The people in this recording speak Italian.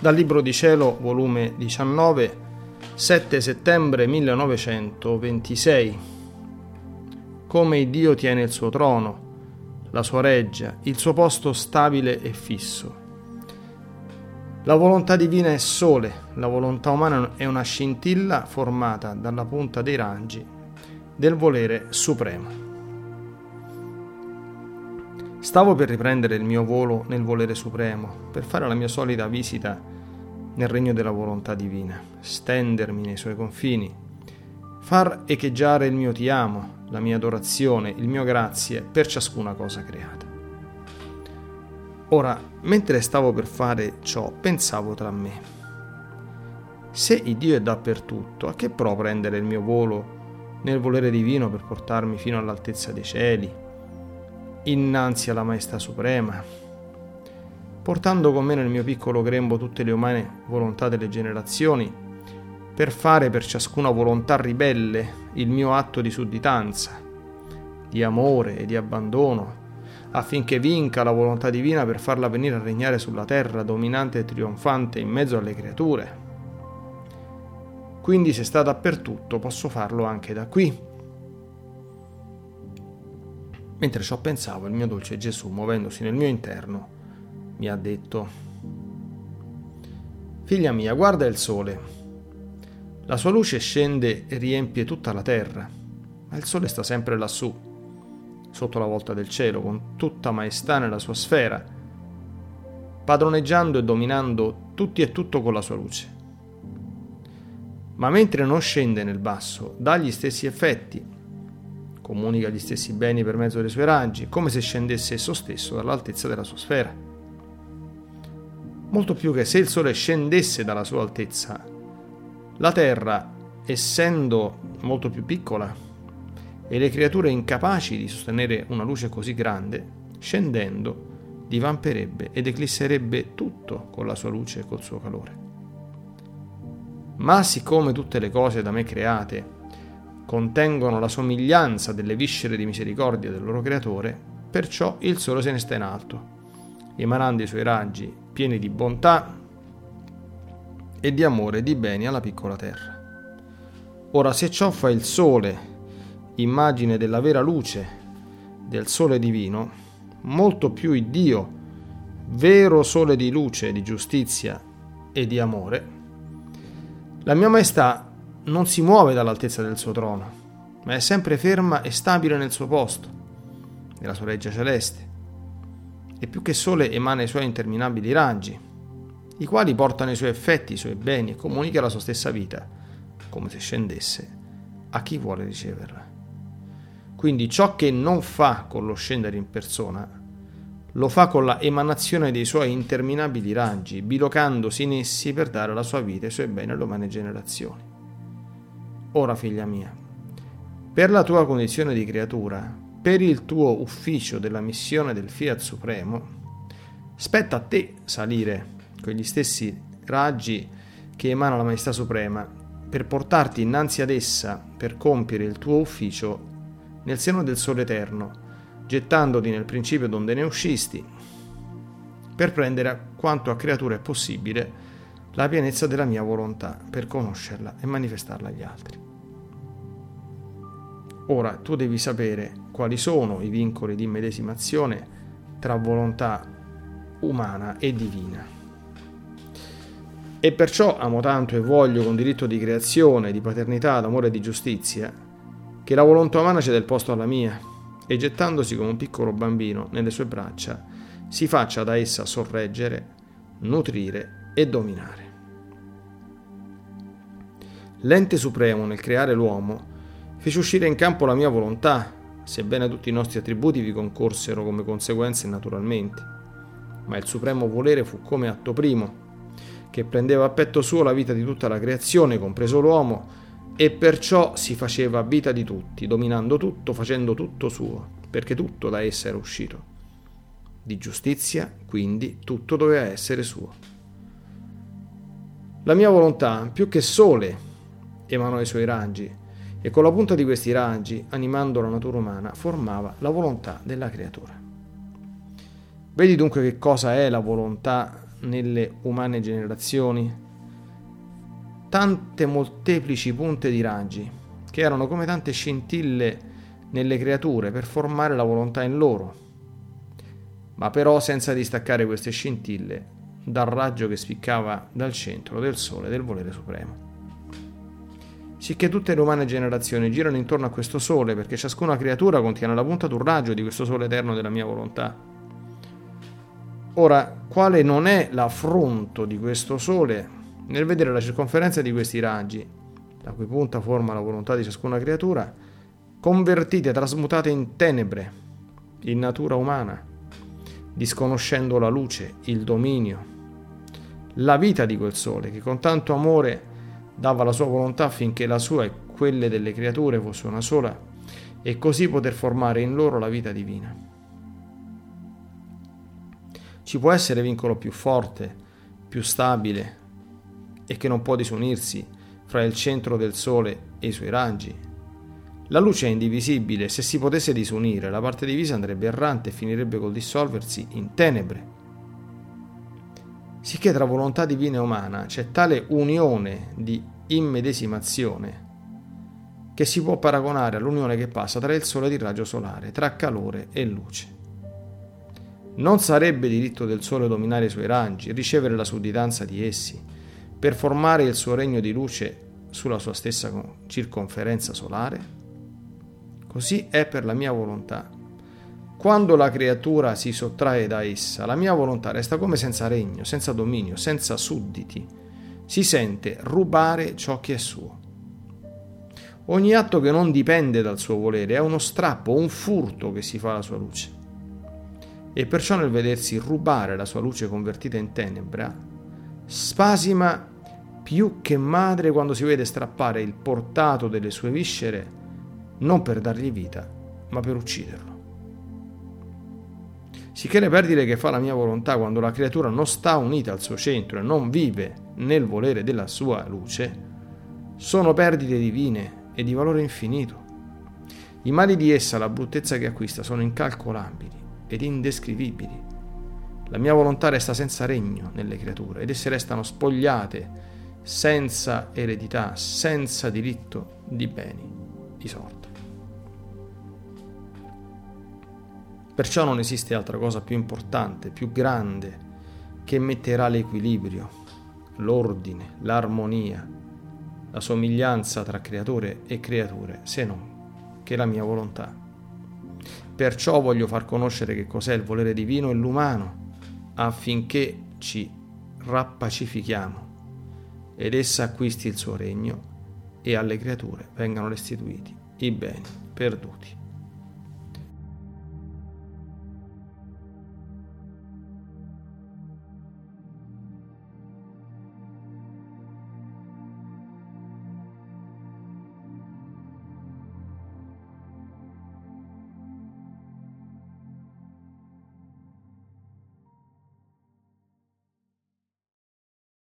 Dal Libro di Cielo, volume 19, 7 settembre 1926. Come Dio tiene il suo trono, la sua reggia, il suo posto stabile e fisso. La volontà divina è sole, la volontà umana è una scintilla formata dalla punta dei raggi del volere supremo. Stavo per riprendere il mio volo nel volere supremo, per fare la mia solita visita nel regno della volontà divina, stendermi nei suoi confini, far echeggiare il mio ti amo, la mia adorazione, il mio grazie per ciascuna cosa creata. Ora, mentre stavo per fare ciò, pensavo tra me, se il Dio è dappertutto, a che pro prendere il mio volo nel volere divino per portarmi fino all'altezza dei cieli? Innanzi alla Maestà Suprema, portando con me nel mio piccolo grembo tutte le umane volontà delle generazioni, per fare per ciascuna volontà ribelle il mio atto di sudditanza, di amore e di abbandono, affinché vinca la volontà divina per farla venire a regnare sulla terra, dominante e trionfante in mezzo alle creature. Quindi se sta dappertutto, posso farlo anche da qui, Mentre ciò pensavo, il mio dolce Gesù, muovendosi nel mio interno, mi ha detto, Figlia mia, guarda il sole. La sua luce scende e riempie tutta la terra, ma il sole sta sempre lassù, sotto la volta del cielo, con tutta maestà nella sua sfera, padroneggiando e dominando tutti e tutto con la sua luce. Ma mentre non scende nel basso, dà gli stessi effetti comunica gli stessi beni per mezzo dei suoi raggi, come se scendesse esso stesso dall'altezza della sua sfera. Molto più che se il Sole scendesse dalla sua altezza, la Terra, essendo molto più piccola, e le creature incapaci di sostenere una luce così grande, scendendo, divamperebbe ed eclisserebbe tutto con la sua luce e col suo calore. Ma siccome tutte le cose da me create contengono la somiglianza delle viscere di misericordia del loro creatore, perciò il sole se ne sta in alto, emanando i suoi raggi pieni di bontà e di amore e di beni alla piccola terra. Ora, se ciò fa il sole, immagine della vera luce del sole divino, molto più il Dio, vero sole di luce, di giustizia e di amore, la mia maestà non si muove dall'altezza del suo trono, ma è sempre ferma e stabile nel suo posto, nella sua reggia celeste, e più che sole emana i suoi interminabili raggi, i quali portano i suoi effetti, i suoi beni e comunica la sua stessa vita, come se scendesse a chi vuole riceverla. Quindi ciò che non fa con lo scendere in persona, lo fa con la emanazione dei suoi interminabili raggi, bilocandosi in essi per dare la sua vita e i suoi beni alle umane generazioni. Ora, figlia mia, per la tua condizione di creatura, per il tuo ufficio della missione del Fiat Supremo, spetta a te salire quegli stessi raggi che emana la Maestà Suprema per portarti innanzi ad essa per compiere il tuo ufficio nel seno del Sole Eterno, gettandoti nel principio donde ne uscisti, per prendere quanto a creatura è possibile la pienezza della mia volontà per conoscerla e manifestarla agli altri. Ora tu devi sapere quali sono i vincoli di immedesimazione tra volontà umana e divina. E perciò amo tanto e voglio con diritto di creazione, di paternità, d'amore e di giustizia, che la volontà umana ceda il posto alla mia e gettandosi come un piccolo bambino nelle sue braccia, si faccia da essa sorreggere, nutrire e dominare. L'ente supremo nel creare l'uomo fece uscire in campo la mia volontà, sebbene tutti i nostri attributi vi concorsero come conseguenze naturalmente. Ma il supremo volere fu come atto primo, che prendeva a petto suo la vita di tutta la creazione, compreso l'uomo, e perciò si faceva vita di tutti, dominando tutto, facendo tutto suo, perché tutto da essa era uscito. Di giustizia, quindi, tutto doveva essere suo. La mia volontà, più che sole, emanò i suoi raggi e con la punta di questi raggi, animando la natura umana, formava la volontà della creatura. Vedi dunque che cosa è la volontà nelle umane generazioni? Tante molteplici punte di raggi, che erano come tante scintille nelle creature per formare la volontà in loro, ma però senza distaccare queste scintille dal raggio che spiccava dal centro del sole del volere supremo. Sicché tutte le umane generazioni girano intorno a questo sole, perché ciascuna creatura contiene la punta d'un raggio di questo sole eterno della mia volontà. Ora, quale non è l'affronto di questo sole nel vedere la circonferenza di questi raggi, la cui punta forma la volontà di ciascuna creatura, convertite, trasmutate in tenebre, in natura umana, disconoscendo la luce, il dominio, la vita di quel sole che con tanto amore dava la sua volontà affinché la sua e quelle delle creature fosse una sola e così poter formare in loro la vita divina. Ci può essere vincolo più forte, più stabile e che non può disunirsi fra il centro del sole e i suoi raggi. La luce è indivisibile, se si potesse disunire, la parte divisa andrebbe errante e finirebbe col dissolversi in tenebre sicché tra volontà divina e umana c'è tale unione di immedesimazione che si può paragonare all'unione che passa tra il Sole ed il raggio solare, tra calore e luce. Non sarebbe diritto del Sole dominare i suoi raggi, ricevere la sudditanza di essi, per formare il suo regno di luce sulla sua stessa circonferenza solare? Così è per la mia volontà quando la creatura si sottrae da essa, la mia volontà resta come senza regno, senza dominio, senza sudditi. Si sente rubare ciò che è suo. Ogni atto che non dipende dal suo volere è uno strappo, un furto che si fa alla sua luce. E perciò nel vedersi rubare la sua luce convertita in tenebra, spasima più che madre quando si vede strappare il portato delle sue viscere, non per dargli vita, ma per ucciderlo. Sicché le perdite che fa la mia volontà quando la creatura non sta unita al suo centro e non vive nel volere della sua luce, sono perdite divine e di valore infinito. I mali di essa, la bruttezza che acquista, sono incalcolabili ed indescrivibili. La mia volontà resta senza regno nelle creature ed esse restano spogliate, senza eredità, senza diritto di beni, di sorte. Perciò non esiste altra cosa più importante, più grande, che metterà l'equilibrio, l'ordine, l'armonia, la somiglianza tra creatore e creature, se non che la mia volontà. Perciò voglio far conoscere che cos'è il volere divino e l'umano, affinché ci rappacifichiamo ed essa acquisti il suo regno e alle creature vengano restituiti i beni perduti.